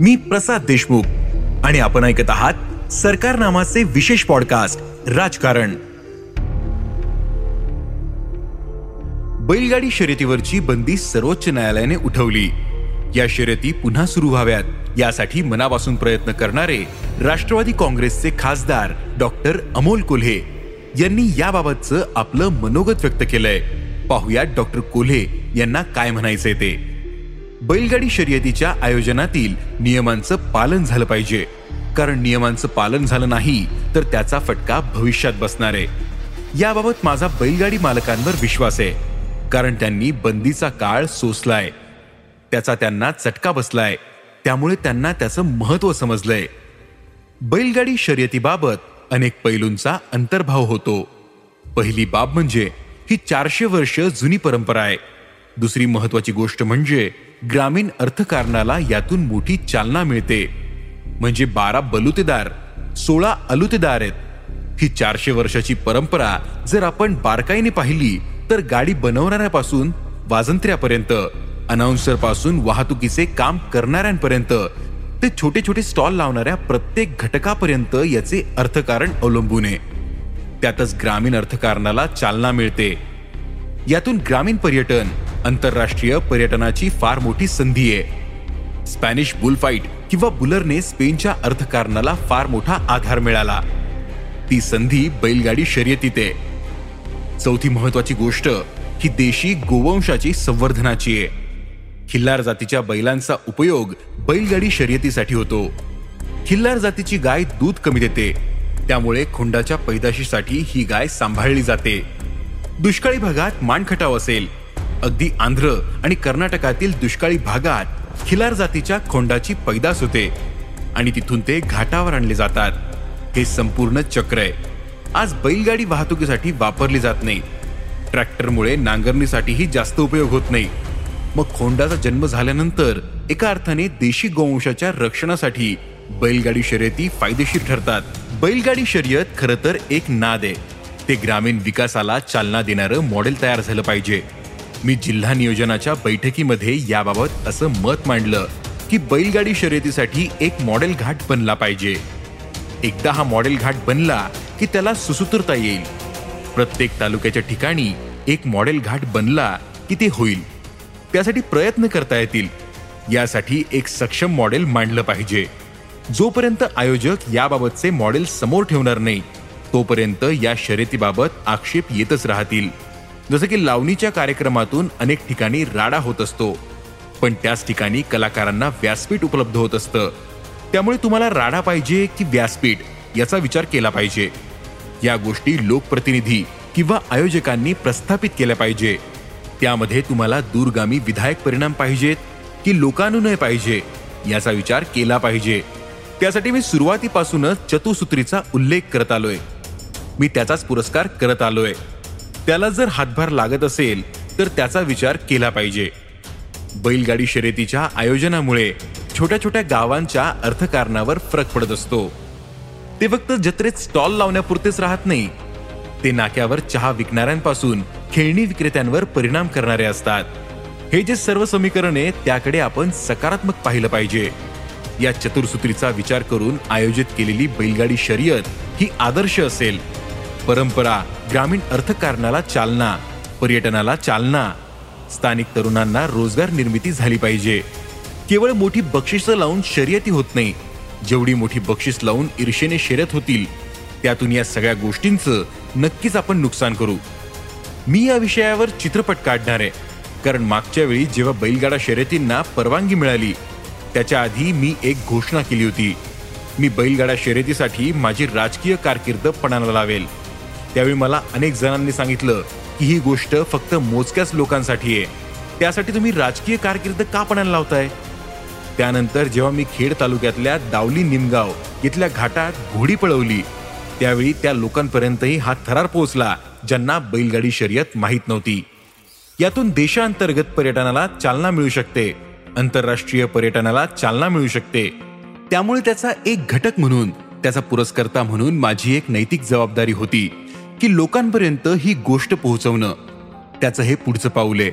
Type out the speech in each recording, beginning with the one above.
मी प्रसाद देशमुख. आणि आपण ऐकत आहात सरकार नामाचे विशेष पॉडकास्ट राजकारण. बैलगाडी शर्यतीवरची बंदी सर्वोच्च न्यायालयाने उठवली. या शर्यती पुन्हा सुरू व्हाव्यात यासाठी मनापासून प्रयत्न करणारे राष्ट्रवादी काँग्रेसचे खासदार डॉक्टर अमोल कोल्हे यांनी याबाबतचं आपलं मनोगत व्यक्त केलंय. पाहुयात डॉक्टर कोल्हे यांना काय म्हणायचंय ते. बैलगाडी शर्यतीच्या आयोजनातील नियमांचं पालन झालं पाहिजे. कारण नियमांचं पालन झालं नाही तर त्याचा फटका भविष्यात बसणार आहे. याबाबत माझा बैलगाडी मालकांवर विश्वास आहे. कारण त्यांनी बंदीचा काळ सोसलाय. त्याचा त्यांना चटका बसलाय. त्यामुळे त्यांना त्याचं महत्त्व समजलंय. बैलगाडी शर्यतीबाबत अनेक पैलूंचा अंतर्भाव होतो. पहिली बाब म्हणजे ही चारशे वर्ष जुनी परंपरा आहे. दुसरी महत्वाची गोष्ट म्हणजे ग्रामीण अर्थकारणाला यातून मोठी चालना मिळते. म्हणजे बारा बलुतेदार सोळा अलुतेदार आहेत. ही चारशे वर्षाची परंपरा जर आपण बारकाईने पाहिली तर गाडी बनवणाऱ्यापासून वाजंत्र्यापर्यंत अनाउन्सरपासून वाहतुकीचे काम करणाऱ्यांपर्यंत ते छोटे छोटे स्टॉल लावणाऱ्या प्रत्येक घटकापर्यंत याचे अर्थकारण अवलंबून आहे. त्यातच ग्रामीण अर्थकारणाला चालना मिळते. यातून ग्रामीण पर्यटन आंतरराष्ट्रीय पर्यटनाची फार मोठी संधी आहे. स्पॅनिश बुलफाईट किंवा बुलरने स्पेनच्या अर्थकारणाला फार मोठा आधार मिळाला. ती संधी बैलगाडी शर्यतीत आहे. चौथी महत्वाची गोष्ट ही देशी गोवंशाची संवर्धनाची आहे. खिल्लार जातीच्या बैलांचा उपयोग बैलगाडी शर्यतीसाठी होतो. खिल्लार जातीची गाय दूध कमी देते. त्यामुळे खोंडाच्या पैदाशीसाठी ही गाय सांभाळली जाते. दुष्काळी भागात मानखटाव असेल. अगदी आंध्र आणि कर्नाटकातील दुष्काळी भागात खिलार जातीच्या खोंडाची पैदास होते आणि तिथून ते घाटावर आणले जातात. हे संपूर्ण चक्र आहे आज बैलगाडी वाहतुकीसाठी वापरली जात नाही. ट्रॅक्टरमुळे नांगरणीसाठीही जास्त उपयोग होत नाही. मग खोंडाचा जन्म झाल्यानंतर एका अर्थाने देशी गोवंशाच्या रक्षणासाठी बैलगाडी शर्यती फायदेशीर ठरतात. बैलगाडी शर्यत खरं तर एक नाद आहे. ते ग्रामीण विकासाला चालना देणारं मॉडेल तयार झालं पाहिजे. मी जिल्हा नियोजनाच्या बैठकीमध्ये याबाबत असं मत मांडलं की बैलगाडी शर्यतीसाठी एक मॉडेल घाट बनला पाहिजे. एकदा हा मॉडेल घाट बनला की त्याला सुसूत्रता येईल. प्रत्येक तालुक्याच्या ठिकाणी एक मॉडेल घाट बनला की ते होईल. त्यासाठी प्रयत्न करता येतील. यासाठी एक सक्षम मॉडेल मांडलं पाहिजे. जोपर्यंत आयोजक याबाबतचे मॉडेल समोर ठेवणार नाही तोपर्यंत या शर्यतीबाबत आक्षेप येतच राहतील. जसं की लावणीच्या कार्यक्रमातून अनेक ठिकाणी राडा होत असतो. पण त्याच ठिकाणी कलाकारांना व्यासपीठ उपलब्ध होत असतं. त्यामुळे तुम्हाला राडा पाहिजे की व्यासपीठ याचा विचार केला पाहिजे. या गोष्टी लोकप्रतिनिधी किंवा आयोजकांनी प्रस्थापित केल्या पाहिजे. त्यामध्ये तुम्हाला दूरगामी विधायक परिणाम पाहिजेत की लोकानुनय पाहिजे याचा विचार केला पाहिजे. त्यासाठी मी सुरुवातीपासूनच चतुसूत्रीचा उल्लेख करत आलोय. मी त्याचाच पुरस्कार करत आलोय. त्याला जर हातभार लागत असेल तर त्याचा विचार केला पाहिजे. बैलगाडी शर्यतीच्या आयोजनामुळे छोट्या छोट्या गावांच्या अर्थकारणावर फरक पडत असतो. ते फक्त जत्रेत स्टॉल लावण्यापुरतेच राहत नाही. ते नाक्यावर चहा विकणाऱ्यांपासून खेळणी विक्रेत्यांवर परिणाम करणारे असतात. हे जे सर्व समीकरण आहे त्याकडे आपण सकारात्मक पाहिलं पाहिजे. या चतुर्सूत्रीचा विचार करून आयोजित केलेली बैलगाडी शर्यत ही आदर्श असेल. परंपरा ग्रामीण अर्थकारणाला चालना पर्यटनाला चालना. स्थानिक तरुणांना रोजगार निर्मिती झाली पाहिजे. केवळ मोठी बक्षिसं लावून शर्यती होत नाही. जेवढी मोठी बक्षीस लावून ईर्षेने शर्यत होतील त्यातून या सगळ्या गोष्टींचं नक्कीच आपण नुकसान करू. मी या विषयावर चित्रपट काढणार आहे. कारण मागच्या वेळी जेव्हा बैलगाडा शर्यतींना परवानगी मिळाली त्याच्या आधी मी एक घोषणा केली होती. मी बैलगाडा शर्यतीसाठी माझी राजकीय कारकीर्द पणाला लावेल. त्यावेळी मला अनेक जणांनी सांगितलं की ही गोष्ट फक्त मोजक्याच लोकांसाठी आहे. त्यासाठी तुम्ही राजकीय कारकीर्द का पणाला लावताय? त्यानंतर जेव्हा मी खेड तालुक्यातल्या दावली निमगाव इथल्या घाटात घोडी पळवली त्यावेळी त्या लोकांपर्यंतही हा थरार पोहोचला ज्यांना बैलगाडी शर्यत माहीत नव्हती. यातून देशांतर्गत पर्यटनाला चालना मिळू शकते आंतरराष्ट्रीय पर्यटनाला चालना मिळू शकते. त्यामुळे त्याचा एक घटक म्हणून त्याचा पुरस्कर्ता म्हणून माझी एक नैतिक जबाबदारी होती. की लोकांपर्यंत ही गोष्ट पोहोचवणं. त्याचं हे पुढचं पाऊल आहे.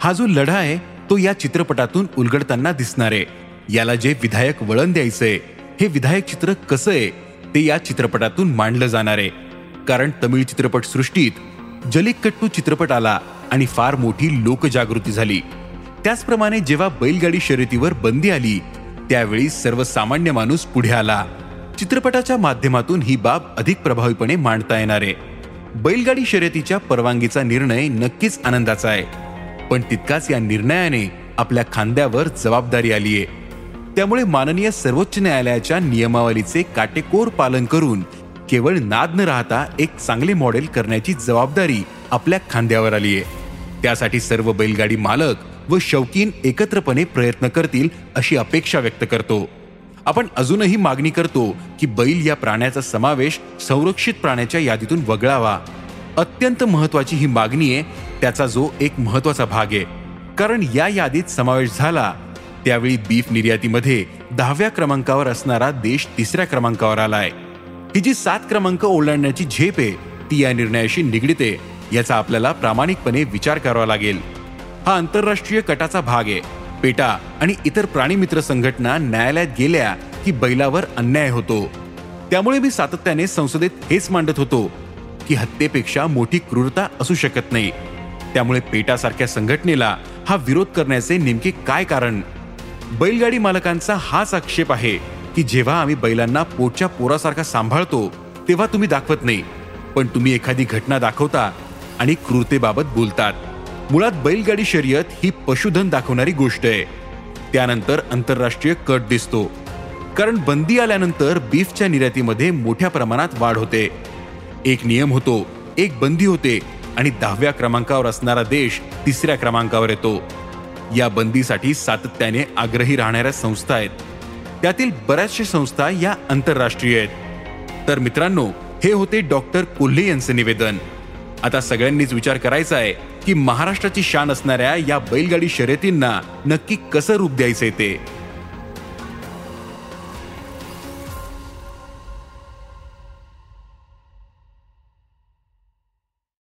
हा जो लढा आहे तो या चित्रपटातून उलगडताना दिसणार. आहे याला जे विधायक वळण द्यायचंय हे विधायक चित्र कसं आहे ते या चित्रपटातून मांडलं जाणार आहे. कारण तमिळ चित्रपटसृष्टीत जलिकट्टू चित्रपट आला आणि फार मोठी लोकजागृती झाली. त्याचप्रमाणे जेव्हा बैलगाडी शर्यतीवर बंदी आली त्यावेळी सर्वसामान्य माणूस पुढे आला. चित्रपटाच्या माध्यमातून ही बाब अधिक प्रभावीपणे मांडता येणार आहे. बैलगाडी शर्यतीच्या परवानगीचा निर्णय नक्कीच आनंदाचा आहे. पण तितकाच या निर्णयाने आपल्या खांद्यावर जबाबदारी आली आहे त्यामुळे माननीय सर्वोच्च न्यायालयाच्या नियमावलीचे काटेकोर पालन करून केवळ नाद न राहता एक चांगले मॉडेल करण्याची जबाबदारी आपल्या खांद्यावर आली आहे त्यासाठी सर्व बैलगाडी मालक व शौकीन एकत्रपणे प्रयत्न करतील अशी अपेक्षा व्यक्त करतो. आपण अजूनही मागणी करतो की बैल या प्राण्याचा समावेश संरक्षित प्राण्याच्या यादीतून वगळावा. अत्यंत महत्वाची ही मागणी आहे त्याचा जो एक महत्त्वाचा भाग आहे. कारण या यादीत समावेश झाला त्यावेळी बीफ निर्यातीमध्ये दहाव्या क्रमांकावर असणारा देश तिसऱ्या क्रमांकावर आलाय. ही जी सात क्रमांक ओलांडण्याची झेप आहे ती या निर्णयाशी निगडीत आहे याचा आपल्याला प्रामाणिकपणे विचार करावा लागेल. हा आंतरराष्ट्रीय कटाचा भाग आहे. पेटा आणि इतर प्राणीमित्र संघटना न्यायालयात गेल्या की बैलावर अन्याय होतो. त्यामुळे मी सातत्याने संसदेत हेच मांडत होतो की हत्येपेक्षा मोठी क्रूरता असू शकत नाही. त्यामुळे पेटासारख्या संघटनेला हा विरोध करण्याचे नेमके काय कारण? बैलगाडी मालकांचा हाच आक्षेप आहे की जेव्हा आम्ही बैलांना पोटच्या पोरासारखा सांभाळतो तेव्हा तुम्ही दाखवत नाही. पण तुम्ही एखादी घटना दाखवता आणि क्रूरतेबाबत बोलतात. मुळात बैलगाडी शर्यत ही पशुधन दाखवणारी गोष्ट आहे. त्यानंतर आंतरराष्ट्रीय कट दिसतो. कारण बंदी आल्यानंतर बीफच्या निर्यातीमध्ये मोठ्या प्रमाणात वाढ होते. एक नियम होतो एक बंदी होते आणि दहाव्या क्रमांकावर असणारा देश तिसऱ्या क्रमांकावर येतो. या बंदीसाठी सातत्याने आग्रही राहणाऱ्या संस्था आहेत. त्यातील बऱ्याचशा संस्था या आंतरराष्ट्रीय आहेत. तर मित्रांनो हे होते डॉक्टर कोल्हे यांचं निवेदन. आता सगळ्यांनीच विचार करायचा आहे की महाराष्ट्राची शान असणाऱ्या या बैलगाडी शर्यतींना नक्की कसं रूप द्यायचंय ते?